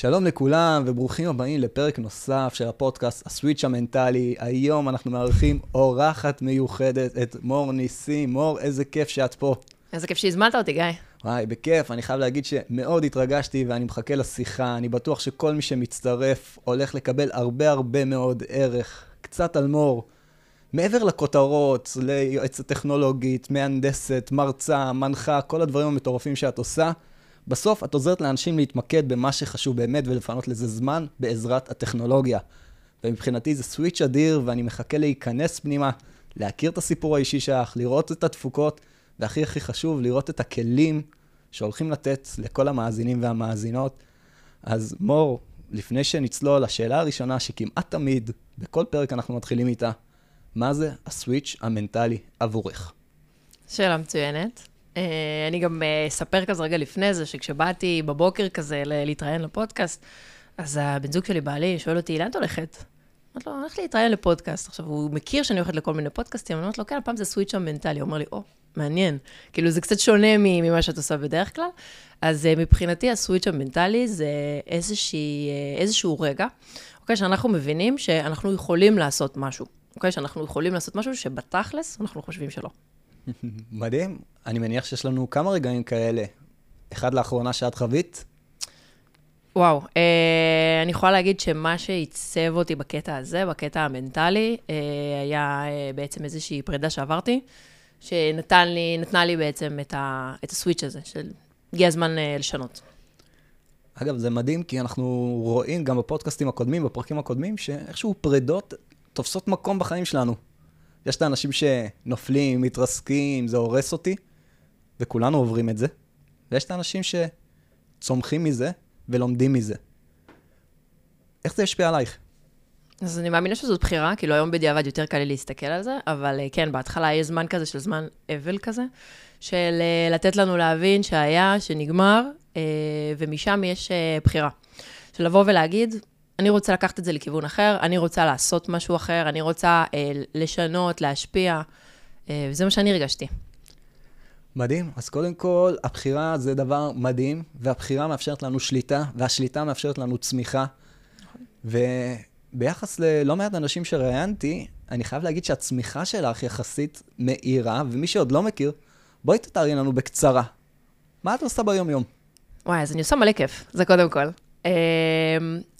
שלום לכולם וברוכים הבאים לפרק נוסף של הפודקאסט הסוויץ' המנטלי. היום אנחנו מארחים אורחת מיוחדת, את מור ניסים. מור, איזה כיף שאת פה. איזה כיף שהזמנת אותי, גיא. וואי, בכיף. אני חייב להגיד שמאוד התרגשתי ואני מחכה לשיחה. אני בטוח שכל מי שמצטרף הולך לקבל הרבה הרבה מאוד ערך. קצת על מור. מעבר לכותרות, ליועצת טכנולוגית, מהנדסת, מרצה, מנחה, כל הדברים המטורפים שאת עושה, בסוף את עוזרת לאנשים להתמקד במה שחשוב באמת ולפנות לזה זמן בעזרת הטכנולוגיה. ומבחינתי זה סוויץ' אדיר, ואני מחכה להיכנס פנימה, להכיר את הסיפור האישי שלך, לראות את התפוקות, והכי הכי חשוב, לראות את הכלים שהולכים לתת לכל המאזינים והמאזינות. אז מור, לפני שנצלול, השאלה הראשונה שכמעט תמיד, בכל פרק אנחנו מתחילים איתה, מה זה הסוויץ' המנטלי עבורך? שאלה מצוינת. אה, אני גם אה, אספר כזה רגע לפני זה, שכשבאתי בבוקר כזה להתראיין לפודקאסט, אז הבן זוג שלי, בעלי, שואל אותי, לאן את הולכת? אמרתי לו, אני הולכת להתראיין לפודקאסט. עכשיו, הוא מכיר שאני הולכת לכל מיני פודקאסטים, אני אומרת לו, כן, הפעם זה סוויץ' המנטלי. הוא אומר לי, או, מעניין. כאילו, זה קצת שונה ממה שאת עושה בדרך כלל. אז אה, מבחינתי, הסוויץ' המנטלי זה איזושהי, איזשהו רגע, אוקיי, שאנחנו מבינים שאנחנו יכולים לעשות משהו. אוקיי, שאנחנו יכולים לעשות משהו שבתכלס אנחנו חושבים שלא. מדהים. אני מניח שיש לנו כמה רגעים כאלה. אחד לאחרונה שאת חווית? וואו, אה, אני יכולה להגיד שמה שעיצב אותי בקטע הזה, בקטע המנטלי, אה, היה אה, בעצם איזושהי פרידה שעברתי, שנתנה לי, לי בעצם את, ה, את הסוויץ' הזה, של הגיע הזמן אה, לשנות. אגב, זה מדהים, כי אנחנו רואים גם בפודקאסטים הקודמים, בפרקים הקודמים, שאיכשהו פרידות תופסות מקום בחיים שלנו. יש את האנשים שנופלים, מתרסקים, זה הורס אותי, וכולנו עוברים את זה. ויש את האנשים שצומחים מזה ולומדים מזה. איך זה ישפיע עלייך? אז אני מאמינה שזאת בחירה, כאילו היום בדיעבד יותר קל לי להסתכל על זה, אבל אה, כן, בהתחלה יש זמן כזה של זמן אבל כזה, של אה, לתת לנו להבין שהיה, שנגמר, אה, ומשם יש בחירה. של לבוא ולהגיד, אני רוצה לקחת את זה לכיוון אחר, אני רוצה לעשות משהו אחר, אני רוצה אה, לשנות, להשפיע, אה, וזה מה שאני הרגשתי. מדהים. אז קודם כל, הבחירה זה דבר מדהים, והבחירה מאפשרת לנו שליטה, והשליטה מאפשרת לנו צמיחה. וביחס ללא מעט אנשים שראיינתי, אני חייב להגיד שהצמיחה שלך יחסית מהירה, ומי שעוד לא מכיר, בואי תתארי לנו בקצרה. מה את עושה ביום-יום? וואי, אז אני עושה מלא כיף, זה קודם כל. אמ,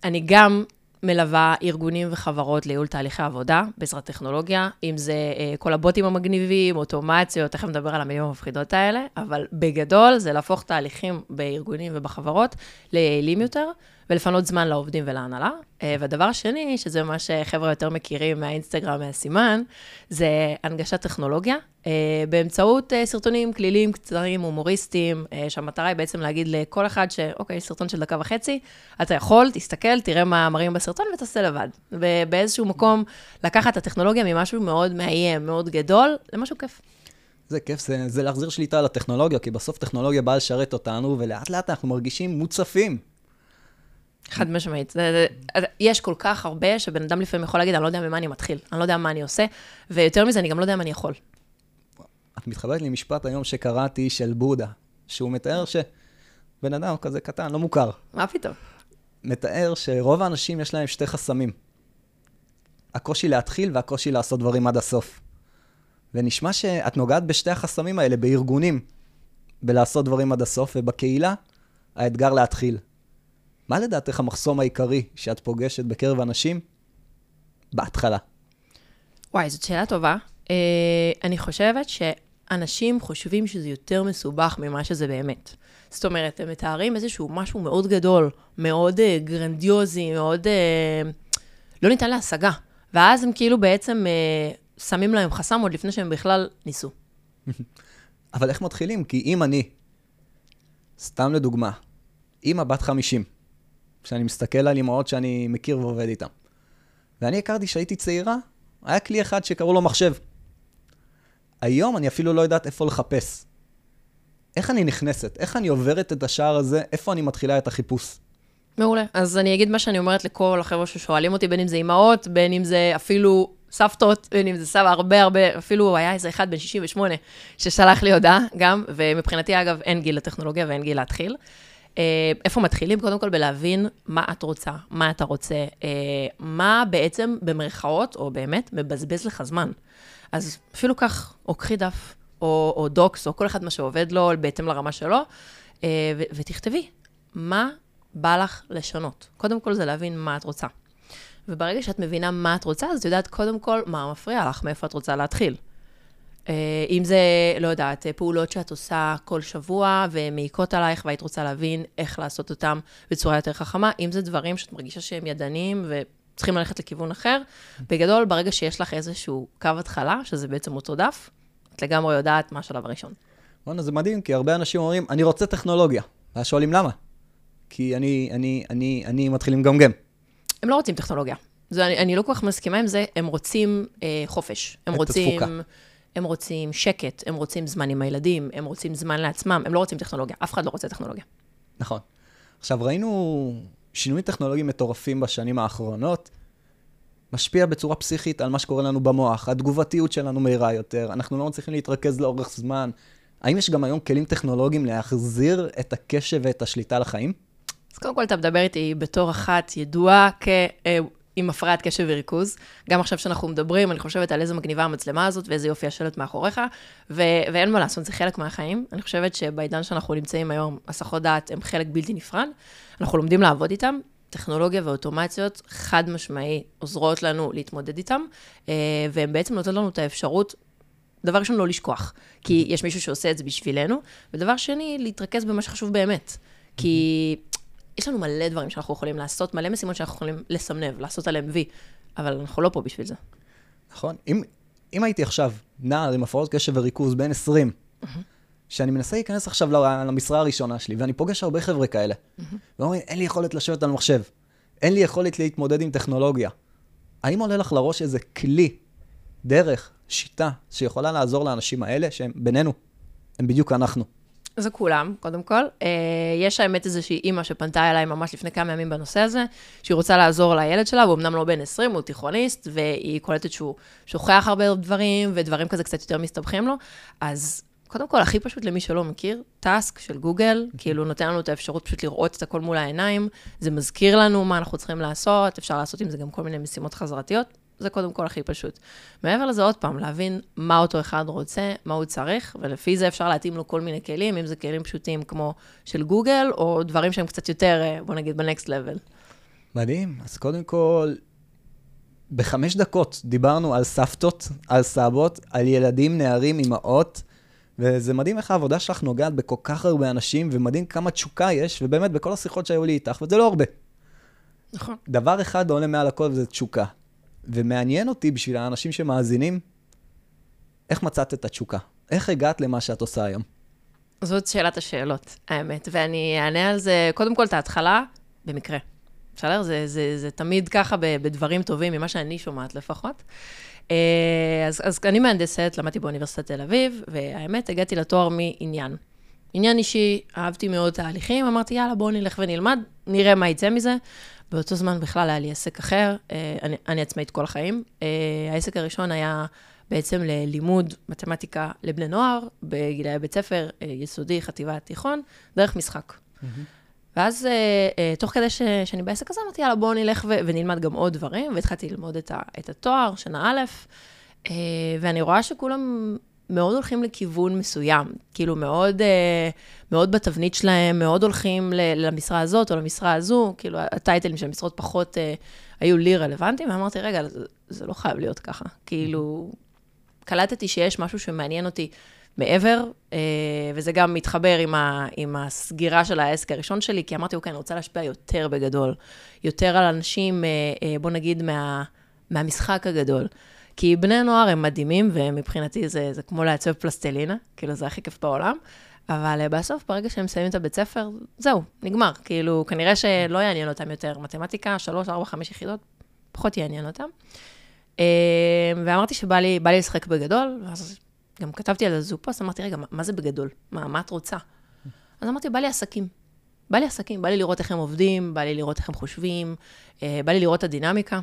אני גם מלווה ארגונים וחברות לייעול תהליכי עבודה בעזרת טכנולוגיה, אם זה אה, כל הבוטים המגניבים, אוטומציות, תכף נדבר על המילים המפחידות האלה, אבל בגדול זה להפוך תהליכים בארגונים ובחברות ליעילים יותר. ולפנות זמן לעובדים ולהנהלה. אה, והדבר השני, שזה מה שחבר'ה יותר מכירים מהאינסטגרם, מהסימן, זה הנגשת טכנולוגיה, אה, באמצעות אה, סרטונים כלילים, קצרים, הומוריסטיים, שהמטרה היא בעצם להגיד לכל אחד שאוקיי, סרטון של דקה וחצי, אתה יכול, תסתכל, תראה מה מראים בסרטון ותעשה לבד. ובאיזשהו מקום לקחת את הטכנולוגיה ממשהו מאוד מאיים, מאוד גדול, למשהו כיף. זה כיף, זה, זה להחזיר שליטה על הטכנולוגיה, כי בסוף טכנולוגיה באה לשרת אותנו, ולאט לאט אנחנו מרגישים מוצפים. חד משמעית. יש כל כך הרבה שבן אדם לפעמים יכול להגיד, אני לא יודע ממה אני מתחיל, אני לא יודע מה אני עושה, ויותר מזה, אני גם לא יודע מה אני יכול. את מתחברת לי משפט היום שקראתי של בודה, שהוא מתאר שבן אדם כזה קטן, לא מוכר. מה פתאום? מתאר שרוב האנשים יש להם שתי חסמים. הקושי להתחיל והקושי לעשות דברים עד הסוף. ונשמע שאת נוגעת בשתי החסמים האלה בארגונים, בלעשות דברים עד הסוף, ובקהילה, האתגר להתחיל. מה לדעתך המחסום העיקרי שאת פוגשת בקרב אנשים בהתחלה? וואי, זאת שאלה טובה. Uh, אני חושבת שאנשים חושבים שזה יותר מסובך ממה שזה באמת. זאת אומרת, הם מתארים איזשהו משהו מאוד גדול, מאוד uh, גרנדיוזי, מאוד uh, לא ניתן להשגה. ואז הם כאילו בעצם uh, שמים להם חסם עוד לפני שהם בכלל ניסו. אבל איך מתחילים? כי אם אני, סתם לדוגמה, אימא בת 50, כשאני מסתכל על אמהות שאני מכיר ועובד איתן. ואני הכרתי כשהייתי צעירה, היה כלי אחד שקראו לו מחשב. היום אני אפילו לא יודעת איפה לחפש. איך אני נכנסת? איך אני עוברת את השער הזה? איפה אני מתחילה את החיפוש? מעולה. אז אני אגיד מה שאני אומרת לכל החבר'ה ששואלים אותי, בין אם זה אימהות, בין אם זה אפילו סבתות, בין אם זה סבא, הרבה הרבה, אפילו היה איזה אחד בן 68 ששלח לי הודעה גם, ומבחינתי, אגב, אין גיל לטכנולוגיה ואין גיל להתחיל. אה, איפה מתחילים? קודם כל בלהבין מה את רוצה, מה אתה רוצה, אה, מה בעצם במרכאות, או באמת, מבזבז לך זמן. אז אפילו כך, או קחי דף, או, או דוקס, או כל אחד מה שעובד לו, בהתאם לרמה שלו, אה, ו- ותכתבי, מה בא לך לשנות. קודם כל זה להבין מה את רוצה. וברגע שאת מבינה מה את רוצה, אז את יודעת קודם כל מה מפריע לך, מאיפה את רוצה להתחיל. אה, אם זה, לא יודעת, פעולות שאת עושה כל שבוע ומעיקות עלייך והיית רוצה להבין איך לעשות אותם בצורה יותר חכמה, אם זה דברים שאת מרגישה שהם ידניים וצריכים ללכת לכיוון אחר, בגדול, ברגע שיש לך איזשהו קו התחלה, שזה בעצם אותו דף, את לגמרי יודעת מה השלב הראשון. בואנה, זה מדהים, כי הרבה אנשים אומרים, אני רוצה טכנולוגיה. ואז שואלים למה. כי אני, אני, אני, אני מתחיל לגמגם. הם לא רוצים טכנולוגיה. זה, אני, אני לא כל כך מסכימה עם זה, הם רוצים אה, חופש. הם רוצים... התפוקה. הם רוצים שקט, הם רוצים זמן עם הילדים, הם רוצים זמן לעצמם, הם לא רוצים טכנולוגיה. אף אחד לא רוצה טכנולוגיה. נכון. עכשיו, ראינו שינויים טכנולוגיים מטורפים בשנים האחרונות. משפיע בצורה פסיכית על מה שקורה לנו במוח, התגובתיות שלנו מהירה יותר, אנחנו לא מצליחים להתרכז לאורך זמן. האם יש גם היום כלים טכנולוגיים להחזיר את הקשב ואת השליטה על החיים? אז קודם כל, אתה מדבר איתי בתור אחת ידועה כ... אה, עם הפרעת קשב וריכוז. גם עכשיו שאנחנו מדברים, אני חושבת על איזה מגניבה המצלמה הזאת ואיזה יופי השלט מאחוריך, ו- ואין מה לעשות, זה חלק מהחיים. אני חושבת שבעידן שאנחנו נמצאים היום, הסחות דעת הם חלק בלתי נפרד. אנחנו לומדים לעבוד איתם. טכנולוגיה ואוטומציות חד משמעי עוזרות לנו להתמודד איתם, אה, והן בעצם נותנות לנו את האפשרות דבר ראשון, לא לשכוח, כי יש מישהו שעושה את זה בשבילנו, ודבר שני, להתרכז במה שחשוב באמת. כי יש לנו מלא דברים שאנחנו יכולים לעשות, מלא משימות שאנחנו יכולים לסמנב, לעשות עליהם וי, אבל אנחנו לא פה בשביל זה. נכון? אם, אם הייתי עכשיו נער עם הפרעות קשב וריכוז בן 20, שאני מנסה להיכנס עכשיו למשרה הראשונה שלי, ואני פוגש הרבה חבר'ה כאלה, ואומרים, אין לי יכולת לשבת על מחשב, אין לי יכולת להתמודד עם טכנולוגיה. האם עולה לך לראש איזה כלי, דרך, שיטה, שיכולה לעזור לאנשים האלה, שהם בינינו, הם בדיוק אנחנו? זה כולם, קודם כל. אה, יש האמת איזושהי אימא שפנתה אליי ממש לפני כמה ימים בנושא הזה, שהיא רוצה לעזור לילד שלה, הוא אמנם לא בן 20, הוא תיכוניסט, והיא קולטת שהוא שוכח הרבה דברים, ודברים כזה קצת יותר מסתבכים לו. אז קודם כל, הכי פשוט למי שלא מכיר, טאסק של גוגל, כאילו נותן לנו את האפשרות פשוט לראות את הכל מול העיניים, זה מזכיר לנו מה אנחנו צריכים לעשות, אפשר לעשות עם זה גם כל מיני משימות חזרתיות. זה קודם כל הכי פשוט. מעבר לזה, עוד פעם, להבין מה אותו אחד רוצה, מה הוא צריך, ולפי זה אפשר להתאים לו כל מיני כלים, אם זה כלים פשוטים כמו של גוגל, או דברים שהם קצת יותר, אה, בוא נגיד, בנקסט לבל. מדהים. אז קודם כל, בחמש דקות דיברנו על סבתות, על סבות, על ילדים, נערים, אמהות, וזה מדהים איך העבודה שלך נוגעת בכל כך הרבה אנשים, ומדהים כמה תשוקה יש, ובאמת, בכל השיחות שהיו לי איתך, וזה לא הרבה. נכון. דבר אחד עולה מעל הכל, וזה תשוקה. ומעניין אותי בשביל האנשים שמאזינים, איך מצאת את התשוקה? איך הגעת למה שאת עושה היום? זאת שאלת השאלות, האמת, ואני אענה על זה, קודם כל, את ההתחלה, במקרה. בסדר? זה, זה, זה תמיד ככה בדברים טובים, ממה שאני שומעת לפחות. אה, אז, אז אני מהנדסת, למדתי באוניברסיטת תל אביב, והאמת, הגעתי לתואר מעניין. עניין אישי, אהבתי מאוד תהליכים, אמרתי, יאללה, בואו נלך ונלמד, נראה מה יצא מזה. באותו זמן בכלל היה לי עסק אחר, אה, אני, אני עצמאית כל החיים. אה, העסק הראשון היה בעצם ללימוד מתמטיקה לבני נוער, בגילאי בית ספר, אה, יסודי, חטיבה, תיכון, דרך משחק. ואז, אה, אה, תוך כדי ש, שאני בעסק הזה, אמרתי, יאללה, בואו נלך ו, ונלמד גם עוד דברים, והתחלתי ללמוד את, ה, את התואר, שנה א', ואני רואה שכולם מאוד הולכים לכיוון מסוים, כאילו מאוד, אה, מאוד בתבנית שלהם, מאוד הולכים למשרה הזאת או למשרה הזו, כאילו הטייטלים של המשרות פחות אה, היו לי רלוונטיים, ואמרתי, רגע, זה, זה לא חייב להיות ככה. כאילו, קלטתי שיש משהו שמעניין אותי מעבר, אה, וזה גם מתחבר עם, ה, עם הסגירה של העסק הראשון שלי, כי אמרתי, אוקיי, אני רוצה להשפיע יותר בגדול, יותר על אנשים, בוא נגיד, מה, מהמשחק הגדול. כי בני נוער הם מדהימים, ומבחינתי זה, זה כמו לעצב פלסטלינה, כאילו זה הכי כיף בעולם. אבל אה, בסוף, ברגע שהם מסיימים את הבית ספר, זהו, נגמר. כאילו, כנראה שלא יעניין אותם יותר. מתמטיקה, 3, 4, 5 יחידות, פחות יעניין אותם. אה, ואמרתי שבא לי, לי לשחק בגדול, ואז גם כתבתי על זה פוסט, אמרתי, רגע, מה, מה זה בגדול? מה, מה את רוצה? אז אמרתי, בא לי עסקים. בא לי עסקים, בא לי לראות איך הם עובדים, בא לי לראות איך הם חושבים, אה, בא לי לראות את הדינמיקה.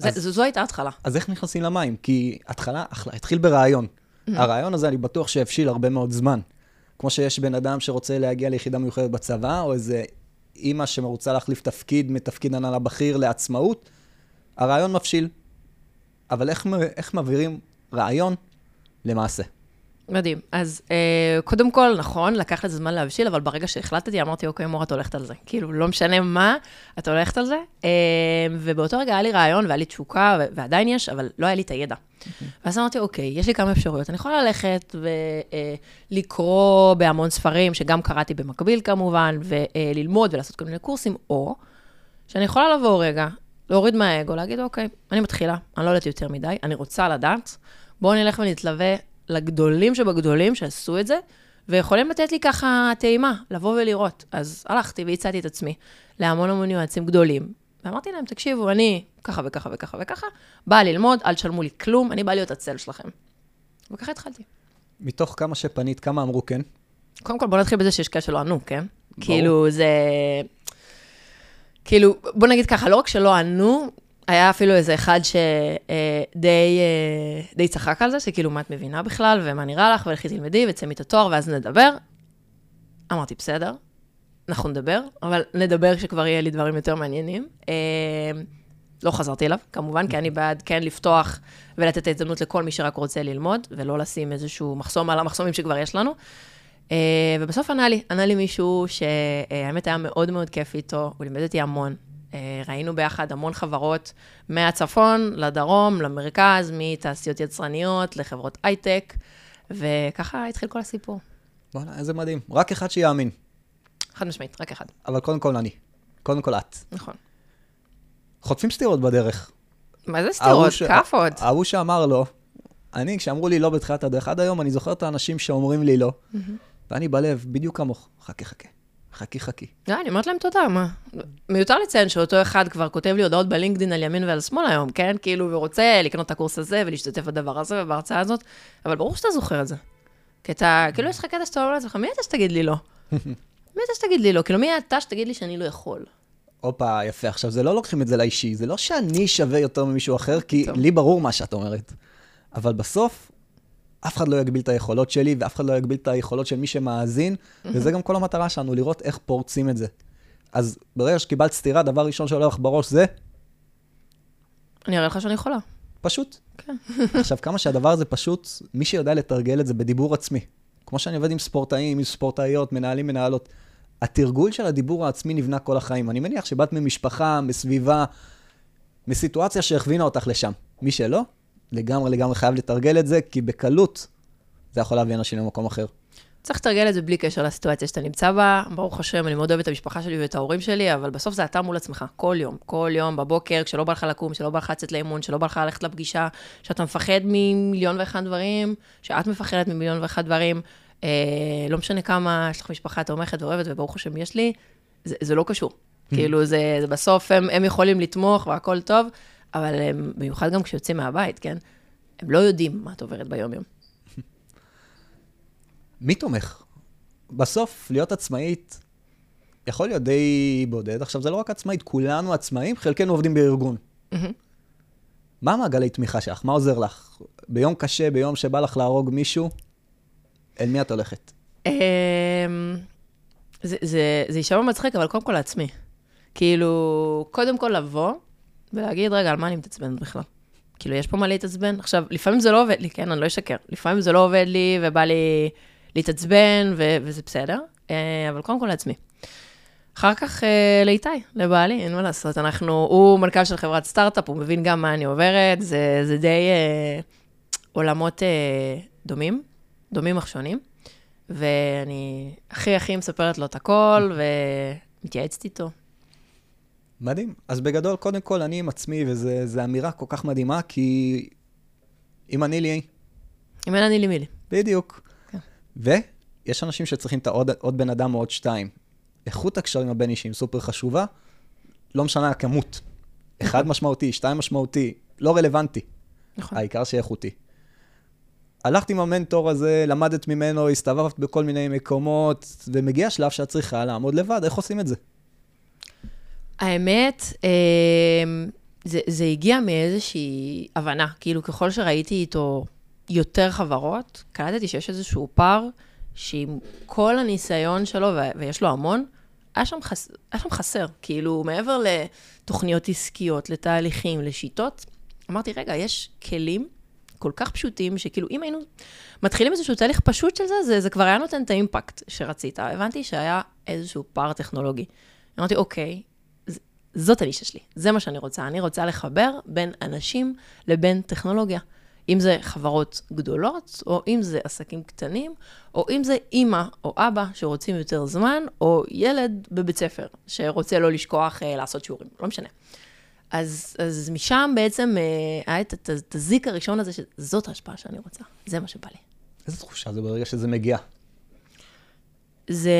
זה, אז- זו, זו הייתה התחלה. אז איך נכנסים למים? כי התחלה, אחלה, התחיל ברעיון. הרעיון הזה, אני בטוח שהבשיל הרבה מאוד זמן. כמו שיש בן אדם שרוצה להגיע ליחידה מיוחדת בצבא, או איזה אימא שרוצה להחליף תפקיד מתפקיד הנהלה בכיר לעצמאות, הרעיון מבשיל. אבל איך, איך מעבירים רעיון למעשה? מדהים. אז אה, קודם כל, נכון, לקח לזה זמן להבשיל, אבל ברגע שהחלטתי, אמרתי, אוקיי, מור, את הולכת על זה. כאילו, לא משנה מה, את הולכת על זה. אה, ובאותו רגע היה לי רעיון והיה לי תשוקה, ועדיין יש, אבל לא היה לי את הידע. ואז אמרתי, אוקיי, יש לי כמה אפשרויות. אני יכולה ללכת ולקרוא אה, בהמון ספרים, שגם קראתי במקביל כמובן, וללמוד ולעשות כל מיני קורסים, או שאני יכולה לבוא רגע, להוריד מהאגו, להגיד, אוקיי, אני מתחילה, אני לא יודעת יותר מדי, אני רוצה לדעת, בואו נלך ונתלווה לגדולים שבגדולים שעשו את זה, ויכולים לתת לי ככה טעימה, לבוא ולראות. אז הלכתי והצעתי את עצמי להמון המון יועצים גדולים, ואמרתי להם, תקשיבו, אני ככה וככה וככה וככה, באה ללמוד, אל תשלמו לי כלום, אני באה להיות הצל שלכם. וככה התחלתי. מתוך כמה שפנית, כמה אמרו כן? קודם כל, בוא נתחיל בזה שיש כאלה שלא ענו, כן? ברור. כאילו, זה... כאילו, בוא נגיד ככה, לא רק שלא ענו, היה אפילו איזה אחד שדי די צחק על זה, שכאילו, מה את מבינה בכלל, ומה נראה לך, ולכי תלמדי, וצא את התואר, ואז נדבר. אמרתי, בסדר, אנחנו נדבר, אבל נדבר כשכבר יהיה לי דברים יותר מעניינים. לא חזרתי אליו, כמובן, כי אני בעד כן לפתוח ולתת את ההזדמנות לכל מי שרק רוצה ללמוד, ולא לשים איזשהו מחסום על המחסומים שכבר יש לנו. ובסוף ענה לי, ענה לי מישהו שהאמת היה מאוד מאוד כיף איתו, הוא לימד אותי המון, אה, ראינו ביחד המון חברות מהצפון לדרום, למרכז, מתעשיות יצרניות לחברות הייטק, וככה התחיל כל הסיפור. וואלה, איזה מדהים. רק אחד שיאמין. חד משמעית, רק אחד. אבל קודם כל אני. קודם כל את. נכון. חוטפים סטירות בדרך. מה זה סטירות? ש... כאפות. ההוא שאמר לא, אני, כשאמרו לי לא בתחילת הדרך, עד היום אני זוכר את האנשים שאומרים לי לא, mm-hmm. ואני בלב, בדיוק כמוך, חכה, חכה. חכי, חכי. לא, אני אומרת להם תודה, מה? מיותר לציין שאותו אחד כבר כותב לי הודעות בלינקדאין על ימין ועל שמאל היום, כן? כאילו, ורוצה לקנות את הקורס הזה ולהשתתף בדבר הזה ובהרצאה הזאת, אבל ברור שאתה זוכר את זה. כי אתה, כאילו, יש לך קטע שאתה אומר לעצמך, מי אתה שתגיד לי לא? מי אתה שתגיד לי לא? כאילו, מי אתה שתגיד לי שאני לא יכול? הופה, יפה. עכשיו, זה לא לוקחים את זה לאישי, זה לא שאני שווה יותר ממישהו אחר, כי טוב. לי ברור מה שאת אומרת. אבל בסוף, אף אחד לא יגביל את היכולות שלי, ואף אחד לא יגביל את היכולות של מי שמאזין, mm-hmm. וזה גם כל המטרה שלנו, לראות איך פורצים את זה. אז ברגע שקיבלת סטירה, דבר ראשון שעולה לך בראש זה... אני אראה לך שאני יכולה. פשוט. כן. עכשיו, כמה שהדבר הזה פשוט, מי שיודע לתרגל את זה בדיבור עצמי, כמו שאני עובד עם ספורטאים, עם ספורטאיות, מנהלים, מנהלות, התרגול של הדיבור העצמי נבנה כל החיים. אני מניח שבאת ממשפחה, מסביבה, מסיטואציה שהכווינה אותך לשם. מי שלא, לגמרי לגמרי חייב לתרגל את זה, כי בקלות זה יכול להביא אנשים למקום אחר. צריך לתרגל את זה בלי קשר לסיטואציה שאתה נמצא בה. ברוך השם, אני מאוד אוהבת את המשפחה שלי ואת ההורים שלי, אבל בסוף זה אתה מול עצמך, כל יום. כל יום, בבוקר, כשלא בא לך לקום, כשלא בא לך לצאת לאימון, כשלא בא לך ללכת לפגישה, שאתה מפחד ממיליון ואחד דברים, שאת מפחדת ממיליון ואחד דברים. אה, לא משנה כמה יש לך משפחה תומכת ואוהבת, וברוך השם יש לי, זה, זה לא קשור. Hmm. כאילו, זה, זה בסוף הם, הם יכולים לתמוך והכל טוב, אבל הם, במיוחד גם כשיוצאים מהבית, כן? הם לא יודעים מה את עוברת ביום-יום. מי תומך? בסוף, להיות עצמאית יכול להיות די בודד. עכשיו, זה לא רק עצמאית, כולנו עצמאים, חלקנו עובדים בארגון. מה המעגלי תמיכה שלך? מה עוזר לך? ביום קשה, ביום שבא לך להרוג מישהו, אל מי את הולכת? אמ, זה יישמע מצחיק, אבל קודם כל לעצמי. כאילו, קודם כל לבוא, ולהגיד, רגע, על מה אני מתעצבנת בכלל? כאילו, יש פה מה להתעצבן? עכשיו, לפעמים זה לא עובד לי, כן, אני לא אשקר. לפעמים זה לא עובד לי, ובא לי להתעצבן, ו- וזה בסדר, אה, אבל קודם כל לעצמי. אחר כך אה, לאיתי, לבעלי, אין מה לעשות. אנחנו, הוא מנכ"ל של חברת סטארט-אפ, הוא מבין גם מה אני עוברת, זה, זה די אה, עולמות אה, דומים, דומים אך שונים. ואני הכי הכי מספרת לו את הכל, ומתייעצת איתו. מדהים. אז בגדול, קודם כל, אני עם עצמי, וזו אמירה כל כך מדהימה, כי אם אני לי... אם אין אני לי מי לי. בדיוק. כן. ויש אנשים שצריכים את העוד עוד בן אדם או עוד שתיים. איכות הקשרים הבין-אישיים סופר חשובה, לא משנה הכמות. אחד נכון. משמעותי, שתיים משמעותי, לא רלוונטי. נכון. העיקר שיהיה איכותי. הלכת עם המנטור הזה, למדת ממנו, הסתובבת בכל מיני מקומות, ומגיע שלב שאת צריכה לעמוד לבד, איך עושים את זה? האמת, אמ, זה, זה הגיע מאיזושהי הבנה, כאילו ככל שראיתי איתו יותר חברות, קלטתי שיש איזשהו פער שעם כל הניסיון שלו, ויש לו המון, היה שם, חס... היה שם חסר. כאילו, מעבר לתוכניות עסקיות, לתהליכים, לשיטות, אמרתי, רגע, יש כלים כל כך פשוטים, שכאילו, אם היינו מתחילים איזשהו תהליך פשוט של זה, זה, זה כבר היה נותן את האימפקט שרצית. הבנתי שהיה איזשהו פער טכנולוגי. אמרתי, אוקיי, זאת הנישה שלי, זה מה שאני רוצה. אני רוצה לחבר בין אנשים לבין טכנולוגיה. אם זה חברות גדולות, או אם זה עסקים קטנים, או אם זה אימא או אבא שרוצים יותר זמן, או ילד בבית ספר שרוצה לא לשכוח אה, לעשות שיעורים, לא משנה. אז, אז משם בעצם אה, היה את, את הזיק הראשון הזה, שזאת ההשפעה שאני רוצה, זה מה שבא לי. איזה תחושה זה ברגע שזה מגיע? זה,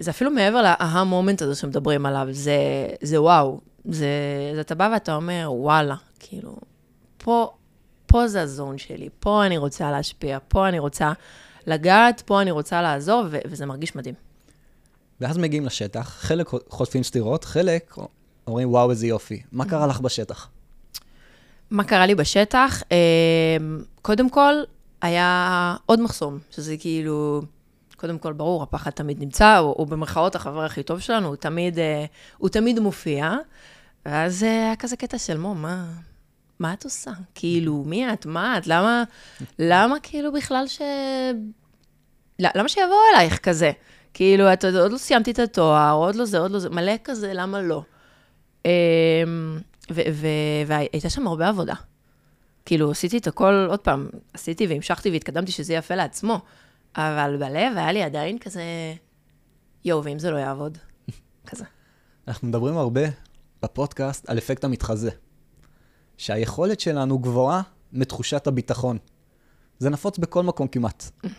זה אפילו מעבר להאה מומנט הזה שמדברים עליו, זה, זה וואו. זה, זה אתה בא ואתה אומר, וואלה, כאילו, פה, פה זה הזון שלי, פה אני רוצה להשפיע, פה אני רוצה לגעת, פה אני רוצה לעזור, ו- וזה מרגיש מדהים. ואז מגיעים לשטח, חלק חוטפים סטירות, חלק אומרים, וואו, איזה יופי. מה קרה לך בשטח? מה קרה לי בשטח? אה, קודם כל, היה עוד מחסום, שזה כאילו, קודם כל, ברור, הפחד תמיד נמצא, הוא, הוא במרכאות החבר הכי טוב שלנו, הוא תמיד, אה, הוא תמיד מופיע. ואז אה, היה כזה קטע של, מו, מה, מה את עושה? כאילו, מי את? מה את? למה, למה כאילו בכלל ש... למה שיבואו אלייך כזה? כאילו, את עוד לא סיימתי את התואר, עוד לא זה, עוד לא זה, מלא כזה, למה לא? אמ, והייתה שם הרבה עבודה. כאילו, עשיתי את הכל, עוד פעם, עשיתי והמשכתי והתקדמתי שזה יפה לעצמו, אבל בלב היה לי עדיין כזה, יואו, ואם זה לא יעבוד? כזה. אנחנו מדברים הרבה בפודקאסט על אפקט המתחזה. שהיכולת שלנו גבוהה מתחושת הביטחון. זה נפוץ בכל מקום כמעט.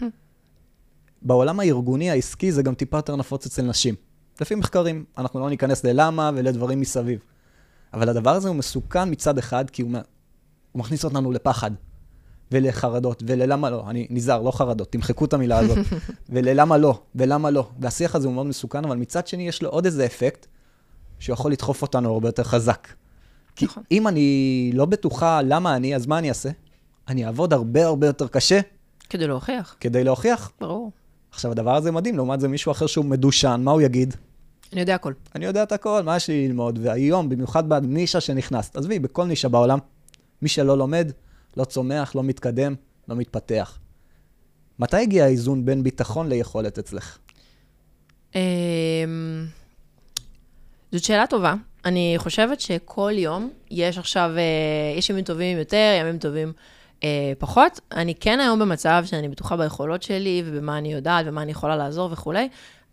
בעולם הארגוני העסקי זה גם טיפה יותר נפוץ אצל נשים. לפי מחקרים, אנחנו לא ניכנס ללמה ולדברים מסביב. אבל הדבר הזה הוא מסוכן מצד אחד, כי הוא, הוא מכניס אותנו לפחד, ולחרדות, וללמה לא. אני נזהר, לא חרדות, תמחקו את המילה הזאת. וללמה לא, ולמה לא. והשיח הזה הוא מאוד מסוכן, אבל מצד שני יש לו עוד איזה אפקט, שיכול לדחוף אותנו הרבה יותר חזק. כי נכון. אם אני לא בטוחה למה אני, אז מה אני אעשה? אני אעבוד הרבה הרבה יותר קשה כדי להוכיח, כדי להוכיח. ברור. עכשיו, הדבר הזה מדהים, לעומת זה מישהו אחר שהוא מדושן, מה הוא יגיד? אני יודע הכל. אני יודע את הכל, מה יש לי ללמוד? והיום, במיוחד בנישה שנכנסת, עזבי, בכל נישה בעולם, מי שלא לומד, לא צומח, לא מתקדם, לא מתפתח. מתי הגיע האיזון בין ביטחון ליכולת אצלך? אמ, זאת שאלה טובה. אני חושבת שכל יום יש עכשיו, אה, יש ימים טובים יותר, ימים טובים אה, פחות. אני כן היום במצב שאני בטוחה ביכולות שלי ובמה אני יודעת ומה אני יכולה לעזור וכולי,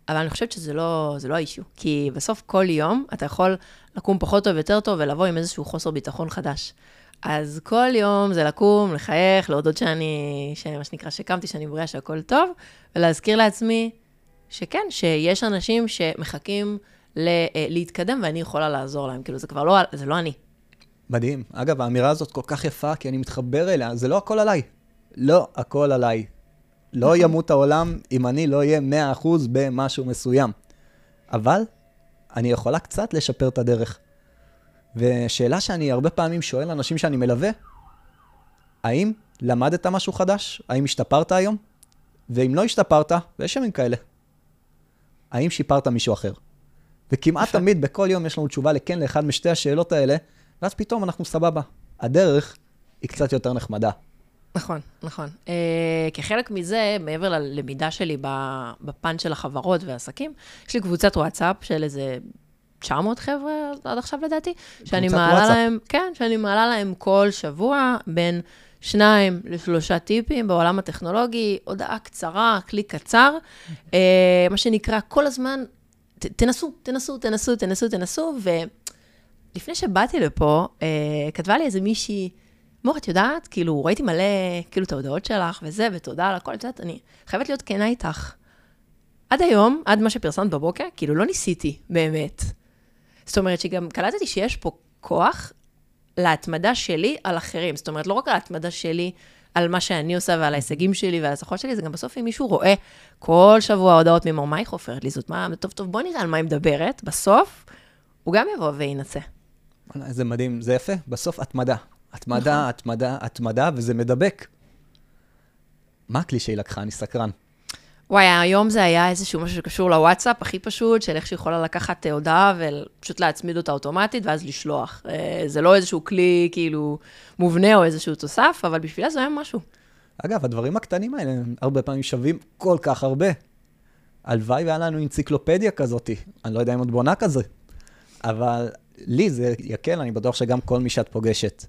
אבל אני חושבת שזה לא, לא האישיו. כי בסוף כל יום אתה יכול לקום פחות טוב, יותר טוב, ולבוא עם איזשהו חוסר ביטחון חדש. אז כל יום זה לקום, לחייך, להודות שאני, שמה שנקרא, שקמתי, שאני בריאה, שהכל טוב, ולהזכיר לעצמי שכן, שיש אנשים שמחכים ל, אה, להתקדם ואני יכולה לעזור להם. כאילו, זה כבר לא, זה לא אני. מדהים. אגב, האמירה הזאת כל כך יפה, כי אני מתחבר אליה, זה לא הכל עליי. לא הכל עליי. לא ימות העולם אם אני לא אהיה 100% במשהו מסוים. אבל אני יכולה קצת לשפר את הדרך. ושאלה שאני הרבה פעמים שואל אנשים שאני מלווה, האם למדת משהו חדש? האם השתפרת היום? ואם לא השתפרת, ויש ימים כאלה, האם שיפרת מישהו אחר? וכמעט. תמיד בכל יום יש לנו תשובה לכן לאחד משתי השאלות האלה, ואז פתאום אנחנו סבבה. הדרך היא קצת יותר נחמדה. נכון, נכון. Uh, כחלק מזה, מעבר ללמידה שלי בפן של החברות והעסקים, יש לי קבוצת וואטסאפ של איזה 900 חבר'ה עד עכשיו לדעתי, שאני מעלה וואטסאפ. להם, כן, שאני מעלה להם כל שבוע בין שניים לשלושה טיפים בעולם הטכנולוגי, הודעה קצרה, קליק קצר, uh, מה שנקרא, כל הזמן, ת, תנסו, תנסו, תנסו, תנסו, תנסו, ולפני שבאתי לפה, uh, כתבה לי איזה מישהי, מור, את יודעת, כאילו, ראיתי מלא, כאילו, את ההודעות שלך וזה, ותודה על הכל, את יודעת, אני חייבת להיות כנה איתך. עד היום, עד מה שפרסמת בבוקר, כאילו, לא ניסיתי, באמת. זאת אומרת שגם קלטתי שיש פה כוח להתמדה שלי על אחרים. זאת אומרת, לא רק ההתמדה שלי, על מה שאני עושה ועל ההישגים שלי ועל ההצלחות שלי, זה גם בסוף אם מישהו רואה כל שבוע הודעות ממור, מה היא חופרת לי זאת? מה, טוב, טוב, בוא נראה על מה היא מדברת. בסוף, הוא גם יבוא וינסה. זה מדהים, זה יפה. בסוף התמדה. התמדה, התמדה, התמדה, וזה מדבק. מה הכלי שהיא לקחה? אני סקרן. וואי, היום זה היה איזשהו משהו שקשור לוואטסאפ, הכי פשוט, של איך שהיא יכולה לקחת אה, הודעה ופשוט להצמיד אותה אוטומטית, ואז לשלוח. אה, זה לא איזשהו כלי, כאילו, מובנה או איזשהו תוסף, אבל בשבילה זה היה משהו. אגב, הדברים הקטנים האלה הם הרבה פעמים שווים כל כך הרבה. הלוואי והיה לנו אנציקלופדיה כזאת, אני לא יודע אם את בונה כזה, אבל לי זה יקל, אני בטוח שגם כל מי שאת פוגשת.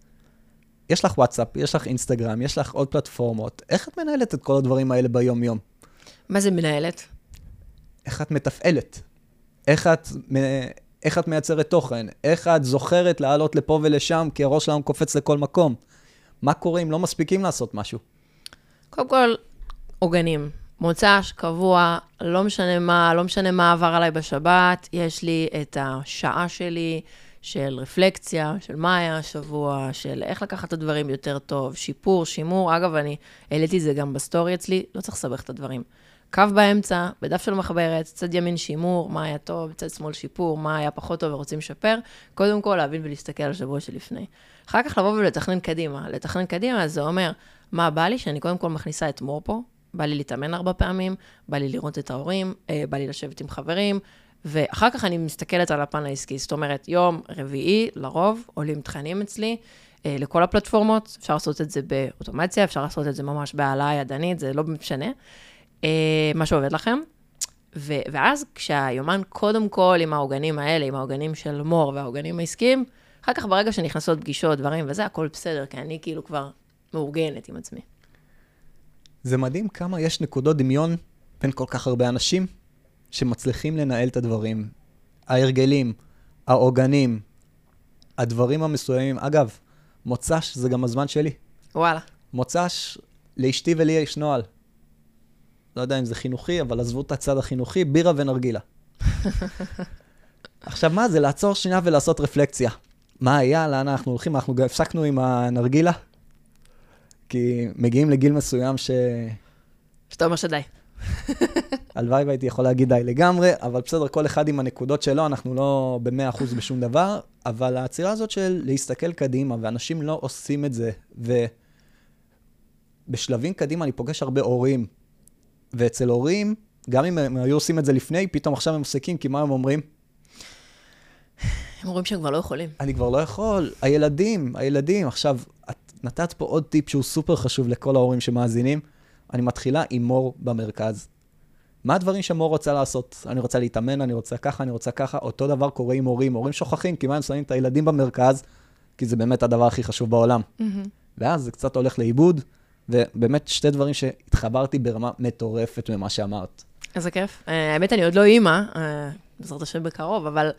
יש לך וואטסאפ, יש לך אינסטגרם, יש לך עוד פלטפורמות. איך את מנהלת את כל הדברים האלה ביום-יום? מה זה מנהלת? איך את מתפעלת? איך את, איך את מייצרת תוכן? איך את זוכרת לעלות לפה ולשם, כי הראש שלנו קופץ לכל מקום? מה קורה אם לא מספיקים לעשות משהו? קודם כל, עוגנים. מוצ"ש, קבוע, לא משנה מה, לא משנה מה עבר עליי בשבת, יש לי את השעה שלי של רפלקציה, של מה היה השבוע, של איך לקחת את הדברים יותר טוב, שיפור, שימור. אגב, אני העליתי את זה גם בסטורי אצלי, לא צריך לסבך את הדברים. קו באמצע, בדף של מחברת, צד ימין שימור, מה היה טוב, צד שמאל שיפור, מה היה פחות טוב ורוצים לשפר. קודם כל, להבין ולהסתכל על השבוע שלפני. אחר כך לבוא ולתכנן קדימה. לתכנן קדימה זה אומר, מה בא לי? שאני קודם כל מכניסה את מור פה, בא לי להתאמן ארבע פעמים, בא לי לראות את ההורים, אה, בא לי לשבת עם חברים, ואחר כך אני מסתכלת על הפן העסקי. זאת אומרת, יום רביעי, לרוב, עולים תכנים אצלי. אה, לכל הפלטפורמות, אפשר לעשות את זה באוטומציה, אפשר לעשות את זה ממש בהעלאה ידנית, זה לא משנה. אה, מה שעובד לכם. ו- ואז כשהיומן קודם כל עם העוגנים האלה, עם העוגנים של מור והעוגנים העסקיים, אחר כך ברגע שנכנסות פגישות, דברים וזה, הכל בסדר, כי אני כאילו כבר מאורגנת עם עצמי. זה מדהים כמה יש נקודות דמיון בין כל כך הרבה אנשים שמצליחים לנהל את הדברים. ההרגלים, העוגנים, הדברים המסוימים. אגב, מוצ"ש זה גם הזמן שלי. וואלה. מוצ"ש, לאשתי ולי יש נוהל. לא יודע אם זה חינוכי, אבל עזבו את הצד החינוכי, בירה ונרגילה. עכשיו, מה זה? לעצור שנייה ולעשות רפלקציה. מה היה? לאן אנחנו הולכים? אנחנו גם הפסקנו עם הנרגילה, כי מגיעים לגיל מסוים ש... שאתה אומר שדי. הלוואי והייתי יכול להגיד די לגמרי, אבל בסדר, כל אחד עם הנקודות שלו, אנחנו לא ב-100% בשום דבר, אבל העצירה הזאת של להסתכל קדימה, ואנשים לא עושים את זה, ובשלבים קדימה אני פוגש הרבה הורים, ואצל הורים, גם אם הם היו עושים את זה לפני, פתאום עכשיו הם מפסיקים, כי מה הם אומרים? הם אומרים שהם כבר לא יכולים. אני כבר לא יכול. הילדים, הילדים. עכשיו, את נתת פה עוד טיפ שהוא סופר חשוב לכל ההורים שמאזינים. אני מתחילה עם מור במרכז. מה הדברים שמור רוצה לעשות? אני רוצה להתאמן, אני רוצה ככה, אני רוצה ככה. אותו דבר קורה עם הורים. הורים שוכחים, כי מה הם שמים את הילדים במרכז? כי זה באמת הדבר הכי חשוב בעולם. Mm-hmm. ואז זה קצת הולך לאיבוד, ובאמת שתי דברים שהתחברתי ברמה מטורפת ממה שאמרת. איזה כיף. אה, האמת, אני עוד לא אימא, אה, בעזרת השם בקרוב, אבל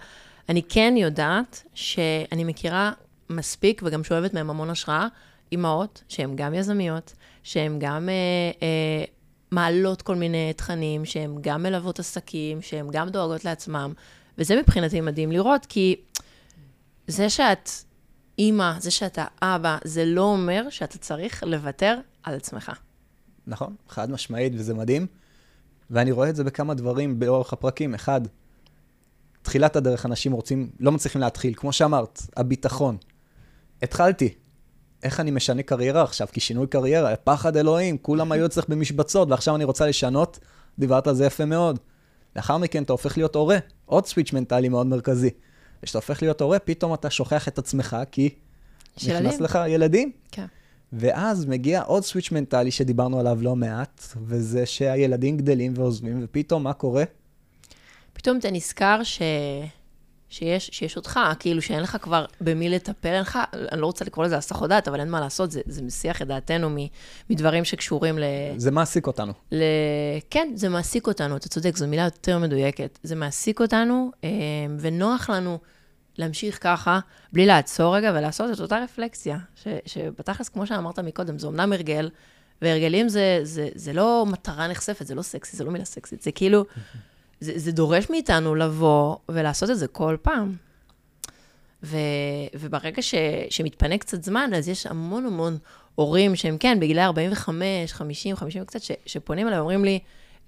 אני כן יודעת שאני מכירה מספיק, וגם שואבת מהם המון השראה, אימהות שהן גם יזמיות, שהן גם אה, אה, מעלות כל מיני תכנים, שהן גם מלוות עסקים, שהן גם דואגות לעצמם, וזה מבחינתי מדהים לראות, כי זה שאת אימא, זה שאתה אבא, זה לא אומר שאתה צריך לוותר על עצמך. נכון, חד משמעית, וזה מדהים. ואני רואה את זה בכמה דברים באורך הפרקים. אחד, תחילת הדרך אנשים רוצים, לא מצליחים להתחיל. כמו שאמרת, הביטחון. התחלתי. איך אני משנה קריירה עכשיו? כי שינוי קריירה, פחד אלוהים, כולם היו אצלך במשבצות, ועכשיו אני רוצה לשנות. דיברת על זה יפה מאוד. לאחר מכן אתה הופך להיות הורה, עוד סוויץ' מנטלי מאוד מרכזי. וכשאתה הופך להיות הורה, פתאום אתה שוכח את עצמך, כי ילדים. נכנס לך ילדים. כן. ואז מגיע עוד סוויץ' מנטלי שדיברנו עליו לא מעט, וזה שהילדים גדלים ועוזבים, ופתאום מה קורה? פתאום אתה נזכר ש... שיש, שיש אותך, כאילו שאין לך כבר במי לטפל, אין לך, אני לא רוצה לקרוא לזה הסחות דעת, אבל אין מה לעשות, זה, זה מסיח את דעתנו מ, מדברים שקשורים ל... זה מעסיק אותנו. ל... כן, זה מעסיק אותנו, אתה צודק, זו מילה יותר מדויקת. זה מעסיק אותנו, אה, ונוח לנו להמשיך ככה, בלי לעצור רגע ולעשות את אותה רפלקסיה, ש, שבתכלס, כמו שאמרת מקודם, זה אמנם הרגל, והרגלים זה, זה, זה לא מטרה נחשפת, זה לא סקסי, זה לא מילה סקסית, זה כאילו... זה, זה דורש מאיתנו לבוא ולעשות את זה כל פעם. ו, וברגע ש, שמתפנה קצת זמן, אז יש המון המון הורים שהם כן, בגילי 45, 50, 50 וקצת, ש, שפונים אליי, אומרים לי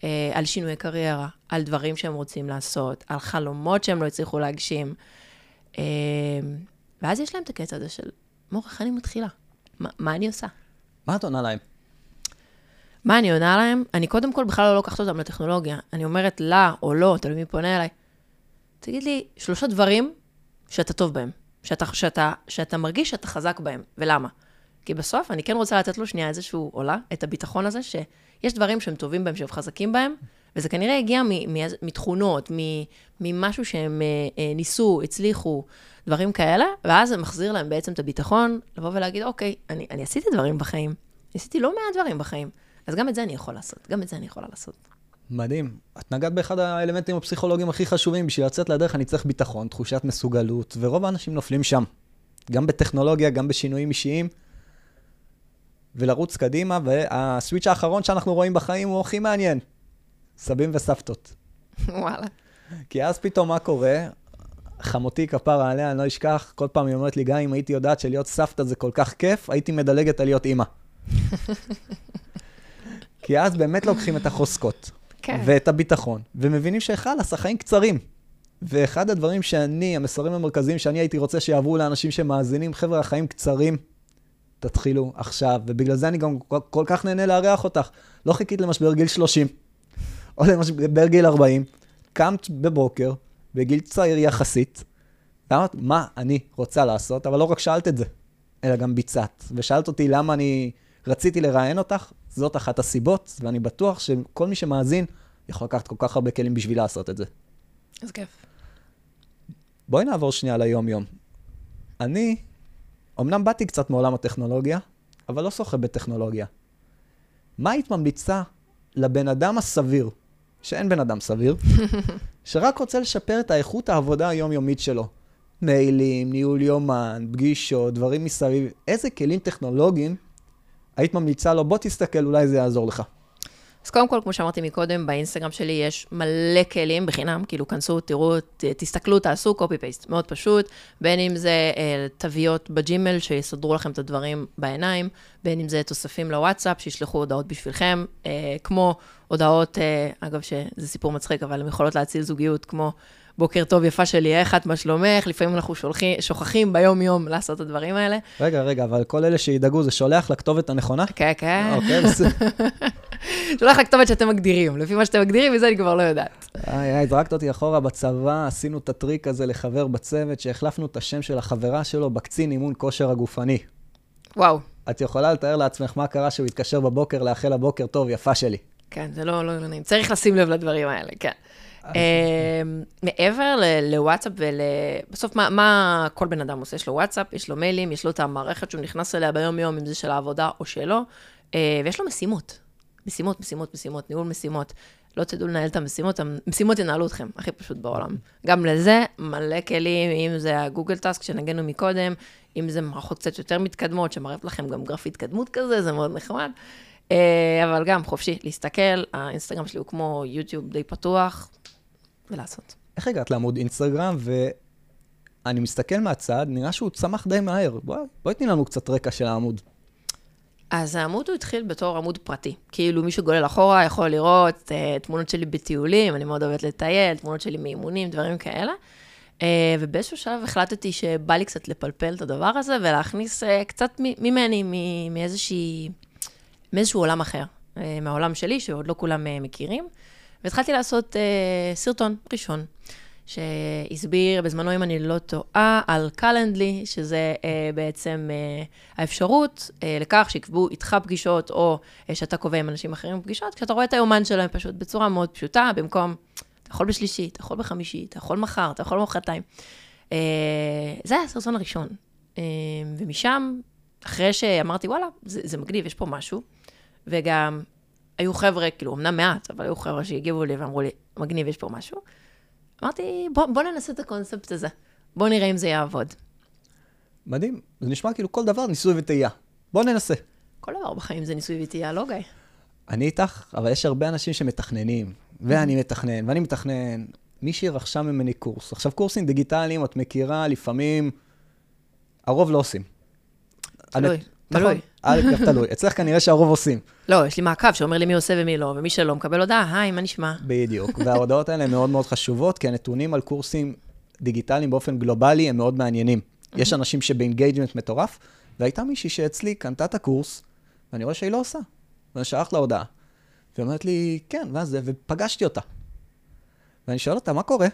אה, על שינוי קריירה, על דברים שהם רוצים לעשות, על חלומות שהם לא הצליחו להגשים. אה, ואז יש להם את הקטע הזה של, מור, איך אני מתחילה? מה, מה אני עושה? מה את עונה להם? מה אני עונה להם? אני קודם כל בכלל לא לוקחת אותם לטכנולוגיה. אני אומרת לה או לא, תלוי מי פונה אליי. תגיד לי, שלושה דברים שאתה טוב בהם, שאתה, שאתה, שאתה מרגיש שאתה חזק בהם, ולמה? כי בסוף אני כן רוצה לתת לו שנייה איזשהו עולה, את הביטחון הזה, שיש דברים שהם טובים בהם, שהם חזקים בהם, וזה כנראה הגיע מתכונות, ממשהו שהם אה, אה, ניסו, הצליחו, דברים כאלה, ואז זה מחזיר להם בעצם את הביטחון, לבוא ולהגיד, אוקיי, אני, אני עשיתי דברים בחיים, עשיתי לא מעט דברים בחיים, אז גם את זה אני יכול לעשות, גם את זה אני יכולה לעשות. מדהים. את נגעת באחד האלמנטים הפסיכולוגיים הכי חשובים, בשביל לצאת לדרך אני צריך ביטחון, תחושת מסוגלות, ורוב האנשים נופלים שם. גם בטכנולוגיה, גם בשינויים אישיים. ולרוץ קדימה, והסוויץ' האחרון שאנחנו רואים בחיים הוא הכי מעניין. סבים וסבתות. וואלה. כי אז פתאום מה קורה? חמותי כפרה עליה, אני לא אשכח, כל פעם היא אומרת לי, גם אם הייתי יודעת שלהיות סבתא זה כל כך כיף, הייתי מדלגת על להיות אימא. כי אז באמת לוקחים את החוזקות, כן. ואת הביטחון, ומבינים שחלאס, החיים קצרים. ואחד הדברים שאני, המסרים המרכזיים שאני הייתי רוצה שיעברו לאנשים שמאזינים, חבר'ה, החיים קצרים, תתחילו עכשיו, ובגלל זה אני גם כל, כל כך נהנה לארח אותך. לא חיכית למשבר גיל 30, או למשבר גיל 40, קמת בבוקר, בגיל צעיר יחסית, ואמרת, מה אני רוצה לעשות? אבל לא רק שאלת את זה, אלא גם ביצעת. ושאלת אותי למה אני רציתי לראיין אותך, זאת אחת הסיבות, ואני בטוח שכל מי שמאזין יכול לקחת כל כך הרבה כלים בשביל לעשות את זה. איזה כיף. בואי נעבור שנייה ליום-יום. אני, אמנם באתי קצת מעולם הטכנולוגיה, אבל לא שוחה בטכנולוגיה. מה היית ממליצה לבן אדם הסביר, שאין בן אדם סביר, שרק רוצה לשפר את האיכות העבודה היומיומית שלו? מיילים, ניהול יומן, פגישות, דברים מסביב. איזה כלים טכנולוגיים היית ממליצה לו, בוא תסתכל, אולי זה יעזור לך. אז קודם כל, כמו שאמרתי מקודם, באינסטגרם שלי יש מלא כלים בחינם, כאילו, כנסו, תראו, תסתכלו, תעשו copy-paste, מאוד פשוט, בין אם זה אה, תוויות בג'ימל שיסדרו לכם את הדברים בעיניים, בין אם זה תוספים לוואטסאפ, שישלחו הודעות בשבילכם, אה, כמו הודעות, אה, אגב, שזה סיפור מצחיק, אבל הן יכולות להציל זוגיות, כמו בוקר טוב, יפה שלי, איך את, מה שלומך? לפעמים אנחנו שולחים, שוכחים ביום-יום לעשות את הדברים האלה. רגע, רגע, אבל כל אלה שידאגו, זה שולח לכתובת הנכונה? כן, כן. אוקיי, בסדר. שולח לכתובת שאתם מגדירים. לפי מה שאתם מגדירים, מזה אני כבר לא יודעת. איי, איי, זרקת אותי אחורה בצבא, עשינו את הטריק הזה לחבר בצוות, שהחלפנו את השם של החברה שלו בקצין אימון כושר הגופני. וואו. את יכולה לתאר לעצמך מה קרה שהוא התקשר בבוקר לאחל הבוקר טוב, יפה שלי. כן, זה לא, לא, לא נעים. צריך לשים לב לדברים האלה, כן. אמ, מעבר לוואטסאפ ול... בסוף, מה, כל בן אדם עושה? יש לו וואטסאפ, יש לו מיילים, יש לו את המערכת שהוא נכנס אליה ביום-יום, אם זה של העבודה או שלו, אה, ויש לו משימות. משימות, משימות, משימות, ניהול משימות. לא תדעו לנהל את המשימות, המשימות ינהלו אתכם, הכי פשוט בעולם. גם לזה, מלא כלים, אם זה הגוגל טאסק שנגענו מקודם, אם זה מערכות קצת יותר מתקדמות, שמראות לכם גם גרף התקדמות כזה, זה מאוד נחמד. אה, אבל גם חופשי להסתכל, האינסטגרם שלי הוא כמו יוטיוב די פתוח, ולעשות. איך הגעת לעמוד אינסטגרם, ואני מסתכל מהצד, נראה שהוא צמח די מהר. בואי בוא תני לנו קצת רקע של העמוד. אז העמוד הוא התחיל בתור עמוד פרטי. כאילו מישהו גולל אחורה, יכול לראות uh, תמונות שלי בטיולים, אני מאוד אוהבת לטייל, תמונות שלי מאימונים, דברים כאלה. Uh, ובאיזשהו שלב החלטתי שבא לי קצת לפלפל את הדבר הזה ולהכניס uh, קצת ממני, מאיזושהי, מאיזשהו עולם אחר, uh, מהעולם שלי, שעוד לא כולם uh, מכירים. והתחלתי לעשות uh, סרטון ראשון, שהסביר בזמנו, אם אני לא טועה, על קלנדלי, שזה uh, בעצם uh, האפשרות uh, לכך שיקבעו איתך פגישות, או uh, שאתה קובע עם אנשים אחרים פגישות, כשאתה רואה את היומן שלהם פשוט בצורה מאוד פשוטה, במקום, אתה יכול בשלישי, אתה יכול בחמישי, אתה יכול מחר, אתה יכול מחרתיים. Uh, זה היה הסרטון הראשון. Uh, ומשם, אחרי שאמרתי, וואלה, זה, זה מגניב, יש פה משהו, וגם היו חבר'ה, כאילו, אמנם מעט, אבל היו חבר'ה שהגיבו לי ואמרו לי, מגניב, יש פה משהו. אמרתי, בוא, בוא ננסה את הקונספט הזה, בוא נראה אם זה יעבוד. מדהים, זה נשמע כאילו כל דבר ניסוי וטעייה. בוא ננסה. כל דבר בחיים זה ניסוי וטעייה, לא גיא? אני איתך, אבל יש הרבה אנשים שמתכננים, ואני מתכנן, ואני מתכנן. מישהי רכשה ממני קורס. עכשיו, קורסים דיגיטליים, את מכירה, לפעמים, הרוב לא עושים. תלוי. תלוי. א', גם תלוי. אצלך כנראה שהרוב עושים. לא, יש לי מעקב שאומר לי מי עושה ומי לא, ומי שלא מקבל הודעה, היי, מה נשמע? בדיוק. וההודעות האלה מאוד מאוד חשובות, כי הנתונים על קורסים דיגיטליים באופן גלובלי הם מאוד מעניינים. יש אנשים שב engagement מטורף, והייתה מישהי שאצלי קנתה את הקורס, ואני רואה שהיא לא עושה. ואני שולח לה הודעה. והיא אומרת לי, כן, ואז זה, ופגשתי אותה. ואני שואל אותה, מה קורה?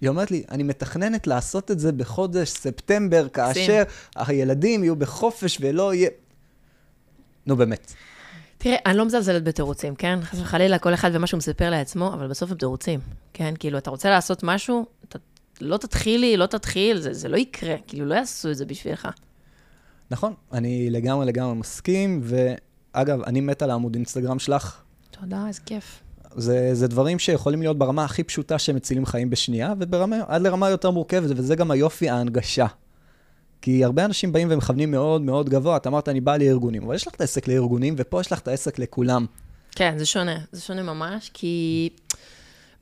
היא אומרת לי, אני מתכננת לעשות את זה בחודש ספטמבר, כאשר הילדים יהיו בחופש ולא יהיה... נו, באמת. תראה, אני לא מזלזלת בתירוצים, כן? חס וחלילה, כל אחד ומה שהוא מספר לעצמו, אבל בסוף הם תירוצים, כן? כאילו, אתה רוצה לעשות משהו, אתה לא תתחילי, לא תתחיל, זה, זה לא יקרה, כאילו, לא יעשו את זה בשבילך. נכון, אני לגמרי לגמרי מסכים, ואגב, אני מת על העמוד אינסטגרם שלך. תודה, איזה כיף. זה, זה דברים שיכולים להיות ברמה הכי פשוטה שמצילים חיים בשנייה, ועד לרמה יותר מורכבת, וזה גם היופי, ההנגשה. כי הרבה אנשים באים ומכוונים מאוד מאוד גבוה, את אמרת, אני בא לארגונים, אבל יש לך את העסק לארגונים, ופה יש לך את העסק לכולם. כן, זה שונה, זה שונה ממש, כי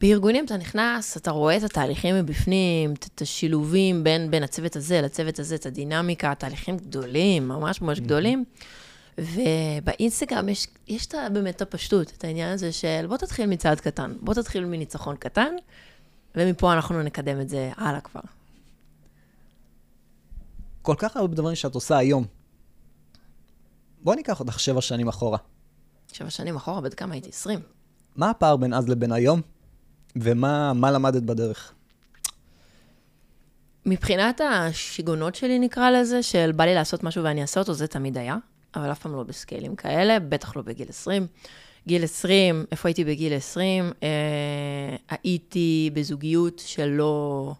בארגונים אתה נכנס, אתה רואה את התהליכים מבפנים, את השילובים בין, בין הצוות הזה לצוות הזה, את הדינמיקה, תהליכים גדולים, ממש ממש גדולים. ובאינסטגרם יש, יש את, באמת את הפשטות, את העניין הזה של בוא תתחיל מצעד קטן, בוא תתחיל מניצחון קטן, ומפה אנחנו נקדם את זה הלאה כבר. כל כך הרבה דברים שאת עושה היום. בואי ניקח אותך שבע שנים אחורה. שבע שנים אחורה? בד כמה הייתי? עשרים. מה הפער בין אז לבין היום, ומה למדת בדרך? מבחינת השיגעונות שלי, נקרא לזה, של בא לי לעשות משהו ואני אעשה אותו, זה תמיד היה, אבל אף פעם לא בסקיילים כאלה, בטח לא בגיל 20. גיל 20, איפה הייתי בגיל 20? אה, הייתי בזוגיות שלא...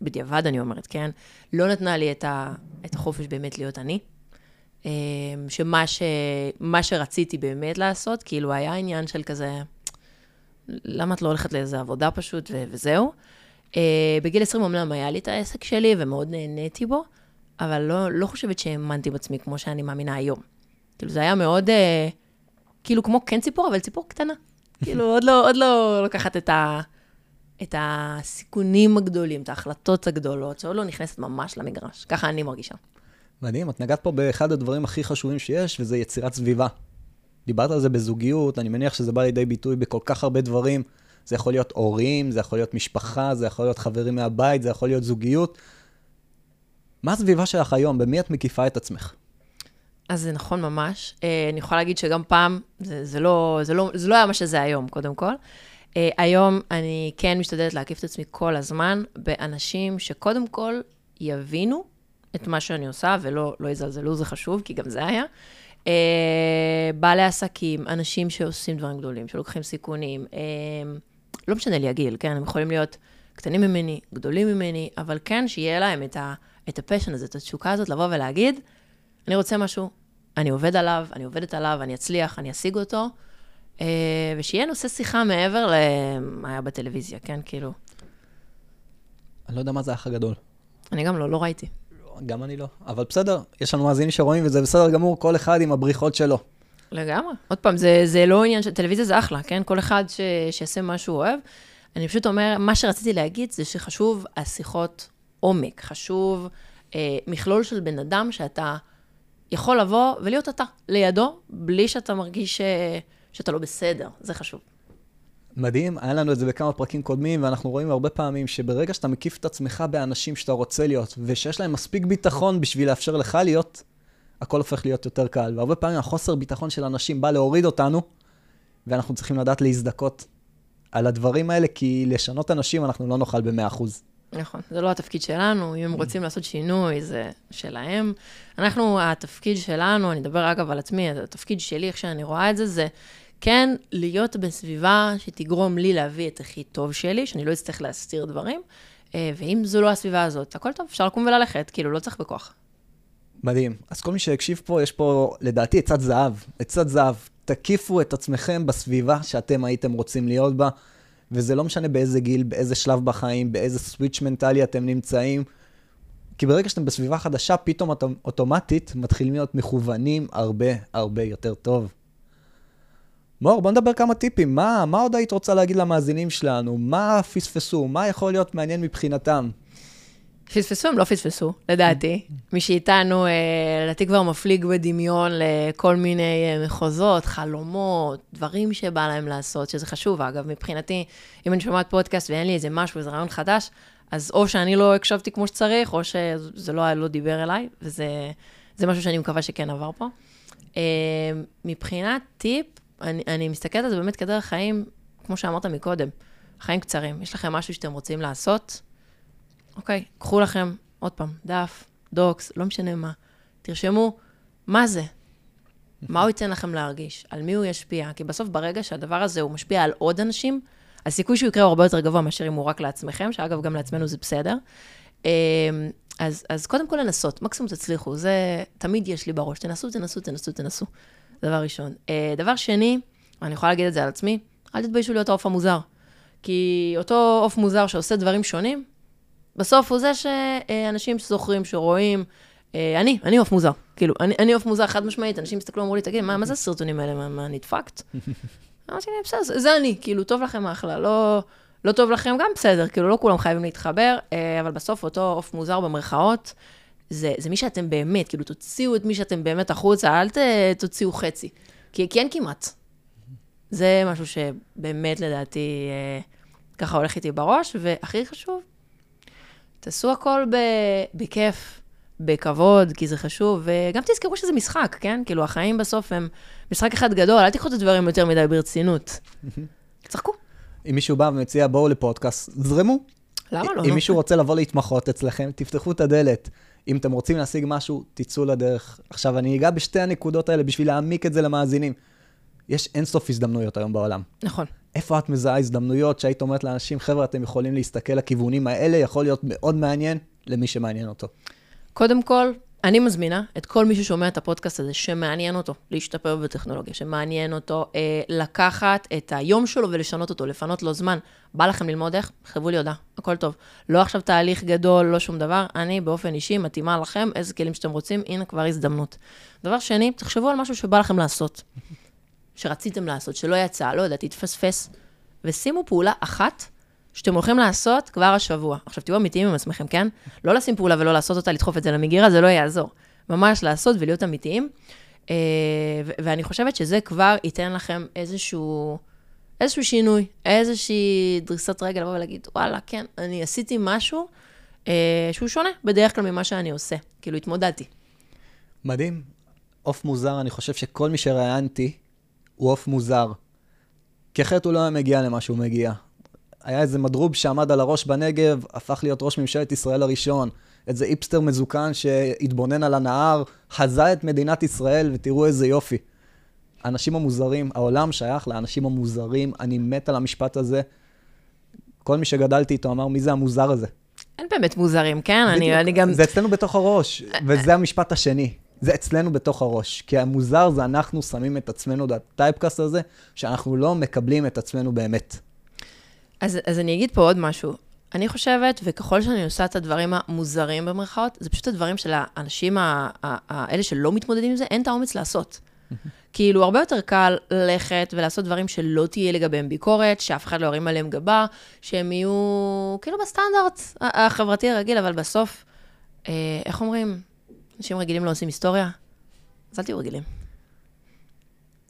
בדיעבד אני אומרת, כן? לא נתנה לי את, ה, את החופש באמת להיות אני. אמ, שמה ש, מה שרציתי באמת לעשות, כאילו היה עניין של כזה, למה את לא הולכת לאיזה עבודה פשוט, ו- וזהו. אה, בגיל 20 אומנם היה לי את העסק שלי ומאוד נהניתי בו, אבל לא, לא חושבת שהאמנתי בעצמי כמו שאני מאמינה היום. כאילו זה היה מאוד, אה, כאילו כמו כן ציפור, אבל ציפור קטנה. כאילו עוד לא, עוד לא לקחת את ה... את הסיכונים הגדולים, את ההחלטות הגדולות, שעוד לא נכנסת ממש למגרש. ככה אני מרגישה. מדהים, את נגעת פה באחד הדברים הכי חשובים שיש, וזה יצירת סביבה. דיברת על זה בזוגיות, אני מניח שזה בא לידי ביטוי בכל כך הרבה דברים. זה יכול להיות הורים, זה יכול להיות משפחה, זה יכול להיות חברים מהבית, זה יכול להיות זוגיות. מה הסביבה שלך היום? במי את מקיפה את עצמך? אז זה נכון ממש. אה, אני יכולה להגיד שגם פעם, זה, זה, לא, זה, לא, זה לא היה מה שזה היום, קודם כל. Uh, היום אני כן משתדלת להקיף את עצמי כל הזמן באנשים שקודם כל יבינו את מה שאני עושה ולא לא יזלזלו, זה חשוב, כי גם זה היה. Uh, בעלי עסקים, אנשים שעושים דברים גדולים, שלוקחים סיכונים, uh, לא משנה לי הגיל, כן? הם יכולים להיות קטנים ממני, גדולים ממני, אבל כן שיהיה להם את, ה, את הפשן הזה, את התשוקה הזאת, לבוא ולהגיד, אני רוצה משהו, אני עובד עליו, אני עובדת עליו, אני אצליח, אני אשיג אותו. אה, ושיהיה נושא שיחה מעבר למה היה בטלוויזיה, כן? כאילו. אני לא יודע מה זה האח הגדול. אני גם לא, לא ראיתי. גם אני לא. אבל בסדר, יש לנו מאזינים שרואים וזה בסדר גמור, כל אחד עם הבריחות שלו. לגמרי. עוד פעם, זה, זה לא עניין של... טלוויזיה זה אחלה, כן? כל אחד ש, שיעשה מה שהוא אוהב. אני פשוט אומר, מה שרציתי להגיד זה שחשוב השיחות עומק. חשוב אה, מכלול של בן אדם שאתה יכול לבוא ולהיות אתה לידו, בלי שאתה מרגיש... אה, שאתה לא בסדר, זה חשוב. מדהים, היה לנו את זה בכמה פרקים קודמים, ואנחנו רואים הרבה פעמים שברגע שאתה מקיף את עצמך באנשים שאתה רוצה להיות, ושיש להם מספיק ביטחון בשביל לאפשר לך להיות, הכל הופך להיות יותר קל. והרבה פעמים החוסר ביטחון של אנשים בא להוריד אותנו, ואנחנו צריכים לדעת להזדכות על הדברים האלה, כי לשנות אנשים אנחנו לא נוכל ב-100%. נכון, זה לא התפקיד שלנו, אם הם רוצים לעשות שינוי, זה שלהם. אנחנו, התפקיד שלנו, אני אדבר אגב על עצמי, התפקיד שלי, איך שאני רואה את זה, זה כן להיות בסביבה שתגרום לי להביא את הכי טוב שלי, שאני לא אצטרך להסתיר דברים, אה, ואם זו לא הסביבה הזאת, הכל טוב, אפשר לקום וללכת, כאילו, לא צריך בכוח. מדהים. אז כל מי שהקשיב פה, יש פה, לדעתי, עצת זהב. עצת זהב. תקיפו את עצמכם בסביבה שאתם הייתם רוצים להיות בה, וזה לא משנה באיזה גיל, באיזה שלב בחיים, באיזה סוויץ' מנטלי אתם נמצאים. כי ברגע שאתם בסביבה חדשה, פתאום אוטומטית מתחילים להיות מכוונים הרבה הרבה יותר טוב. מור, בוא נדבר כמה טיפים. מה, מה עוד היית רוצה להגיד למאזינים שלנו? מה פספסו? מה יכול להיות מעניין מבחינתם? פספסו, הם לא פספסו, לדעתי. מי שאיתנו, אה, לדעתי כבר מפליג בדמיון לכל מיני אה, מחוזות, חלומות, דברים שבא להם לעשות, שזה חשוב. אגב, מבחינתי, אם אני שומעת פודקאסט ואין לי איזה משהו, איזה רעיון חדש, אז או שאני לא הקשבתי כמו שצריך, או שזה לא, לא דיבר אליי, וזה משהו שאני מקווה שכן עבר פה. אה, מבחינת טיפ, אני, אני מסתכלת על זה באמת כדרך חיים, כמו שאמרת מקודם, חיים קצרים. יש לכם משהו שאתם רוצים לעשות? אוקיי, קחו לכם, עוד פעם, דף, דוקס, לא משנה מה. תרשמו, מה זה? מה הוא ייתן לכם להרגיש? על מי הוא ישפיע? כי בסוף, ברגע שהדבר הזה הוא משפיע על עוד אנשים, הסיכוי שהוא יקרה הוא הרבה יותר גבוה מאשר אם הוא רק לעצמכם, שאגב, גם לעצמנו זה בסדר. אמ, אז, אז קודם כל לנסות, מקסימום תצליחו, זה תמיד יש לי בראש, תנסו, תנסו, תנסו, תנסו. דבר ראשון. אה, דבר שני, אני יכולה להגיד את זה על עצמי, אל תתביישו להיות העוף המוזר. כי אותו עוף מוזר שעושה דברים שונים, בסוף הוא זה שאנשים זוכרים, שרואים, אה, אני, אני עוף מוזר. כאילו, אני, אני עוף מוזר חד משמעית, אנשים הסתכלו, אמרו לי, תגיד, מה, מה זה הסרטונים האלה? מה, מה נדפקת? אמרתי להם, בסדר, זה אני, כאילו, טוב לכם אחלה, לא, לא טוב לכם גם בסדר, כאילו, לא כולם חייבים להתחבר, אה, אבל בסוף אותו עוף מוזר במרכאות, זה, זה מי שאתם באמת, כאילו, תוציאו את מי שאתם באמת החוצה, אל ת, תוציאו חצי, כי, כי אין כמעט. זה משהו שבאמת, לדעתי, אה, ככה הולך איתי בראש, והכי חשוב, תעשו הכל ב, בכיף, בכבוד, כי זה חשוב, וגם תזכרו שזה משחק, כן? כאילו, החיים בסוף הם משחק אחד גדול, אל תיקחו את הדברים יותר מדי ברצינות. צחקו. אם מישהו בא ומציע, בואו לפודקאסט, זרמו. למה לא? אם מישהו רוצה לבוא להתמחות אצלכם, תפתחו את הדלת. אם אתם רוצים להשיג משהו, תצאו לדרך. עכשיו, אני אגע בשתי הנקודות האלה בשביל להעמיק את זה למאזינים. יש אינסוף הזדמנויות היום בעולם. נכון. איפה את מזהה הזדמנויות שהיית אומרת לאנשים, חבר'ה, אתם יכולים להסתכל לכיוונים האלה, יכול להיות מאוד מעניין למי שמעניין אותו. קודם כל, אני מזמינה את כל מי ששומע את הפודקאסט הזה, שמעניין אותו להשתפר בטכנולוגיה, שמעניין אותו אה, לקחת את היום שלו ולשנות אותו, לפנות לו זמן. בא לכם ללמוד איך? חברו לי הודעה, הכל טוב. לא עכשיו תהליך גדול, לא שום דבר, אני באופן אישי מתאימה לכם איזה כלים שאתם רוצים, הנה כבר הזדמנות. דבר שני, תחשבו על משהו שבא לכם לעשות, שרציתם לעשות, שלא יצא, לא יודעת, התפספס, ושימו פעולה אחת שאתם הולכים לעשות כבר השבוע. עכשיו, תהיו אמיתיים עם עצמכם, כן? לא לשים פעולה ולא לעשות אותה, לדחוף את זה למגירה, זה לא יעזור. ממש לעשות ולהיות אמיתיים. אה, ואני חושבת שזה כבר ייתן לכם איזשהו, איזשהו שינוי, איזושהי דריסת רגל, לבוא ולהגיד, וואלה, כן, אני עשיתי משהו אה, שהוא שונה בדרך כלל ממה שאני עושה. כאילו, התמודדתי. מדהים. עוף מוזר, אני חושב שכל מי שראיינתי הוא עוף מוזר. כי אחרת הוא לא היה מגיע למה שהוא מגיע. היה איזה מדרוב שעמד על הראש בנגב, הפך להיות ראש ממשלת ישראל הראשון. איזה איפסטר מזוקן שהתבונן על הנהר, חזה את מדינת ישראל, ותראו איזה יופי. האנשים המוזרים, העולם שייך לאנשים המוזרים, אני מת על המשפט הזה. כל מי שגדלתי איתו אמר, מי זה המוזר הזה? אין באמת מוזרים, כן? אני, אני גם... זה אצלנו בתוך הראש, וזה המשפט השני. זה אצלנו בתוך הראש. כי המוזר זה אנחנו שמים את עצמנו בטייפקאסט הזה, שאנחנו לא מקבלים את עצמנו באמת. אז, אז אני אגיד פה עוד משהו. אני חושבת, וככל שאני עושה את הדברים המוזרים במרכאות, זה פשוט הדברים של האנשים האלה שלא מתמודדים עם זה, אין את האומץ לעשות. כאילו, הרבה יותר קל ללכת ולעשות דברים שלא תהיה לגביהם ביקורת, שאף אחד לא ירים עליהם גבה, שהם יהיו כאילו בסטנדרט החברתי הרגיל, אבל בסוף, אה, איך אומרים? אנשים רגילים לא עושים היסטוריה? אז אל תהיו רגילים.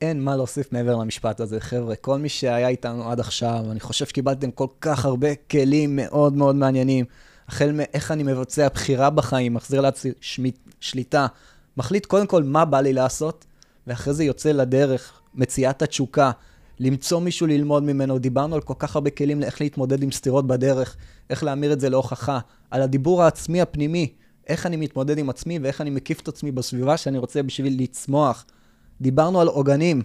אין מה להוסיף מעבר למשפט הזה, חבר'ה. כל מי שהיה איתנו עד עכשיו, אני חושב שקיבלתם כל כך הרבה כלים מאוד מאוד מעניינים. החל מאיך אני מבצע בחירה בחיים, מחזיר לעצמי שליטה, מחליט קודם כל מה בא לי לעשות, ואחרי זה יוצא לדרך, מציאת התשוקה, למצוא מישהו ללמוד ממנו. דיברנו על כל כך הרבה כלים לאיך להתמודד עם סתירות בדרך, איך להמיר את זה להוכחה, על הדיבור העצמי הפנימי, איך אני מתמודד עם עצמי ואיך אני מקיף את עצמי בסביבה שאני רוצה בשביל לצמוח. דיברנו על עוגנים,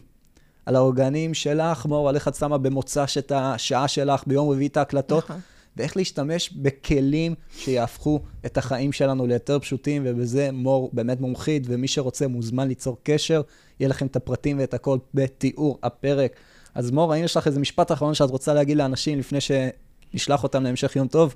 על העוגנים שלך, מור, על איך את שמה במוצ"ש את השעה שלך, ביום רביעי את ההקלטות, נכון. ואיך להשתמש בכלים שיהפכו את החיים שלנו ליותר פשוטים, ובזה מור באמת מומחית, ומי שרוצה מוזמן ליצור קשר, יהיה לכם את הפרטים ואת הכל בתיאור הפרק. אז מור, האם יש לך איזה משפט אחרון שאת רוצה להגיד לאנשים לפני שנשלח אותם להמשך יום טוב?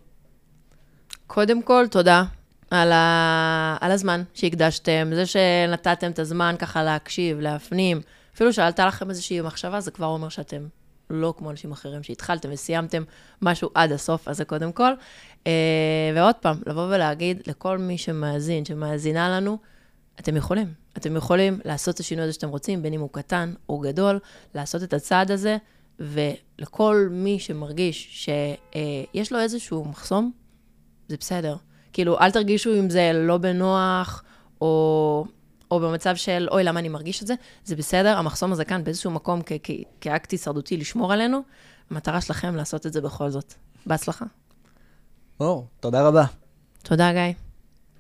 קודם כל, תודה על, ה... על הזמן שהקדשתם, זה שנתתם את הזמן ככה להקשיב, להפנים. אפילו שעלתה לכם איזושהי מחשבה, זה כבר אומר שאתם לא כמו אנשים אחרים, שהתחלתם וסיימתם משהו עד הסוף, אז זה קודם כל. אה, ועוד פעם, לבוא ולהגיד לכל מי שמאזין, שמאזינה לנו, אתם יכולים. אתם יכולים לעשות את השינוי הזה שאתם רוצים, בין אם הוא קטן או גדול, לעשות את הצעד הזה, ולכל מי שמרגיש שיש לו איזשהו מחסום, זה בסדר. כאילו, אל תרגישו עם זה לא בנוח, או, או במצב של, אוי, למה אני מרגיש את זה? זה בסדר, המחסום הזה כאן באיזשהו מקום כ- כ- כאקט הישרדותי לשמור עלינו. המטרה שלכם לעשות את זה בכל זאת. בהצלחה. אור, תודה רבה. תודה, גיא.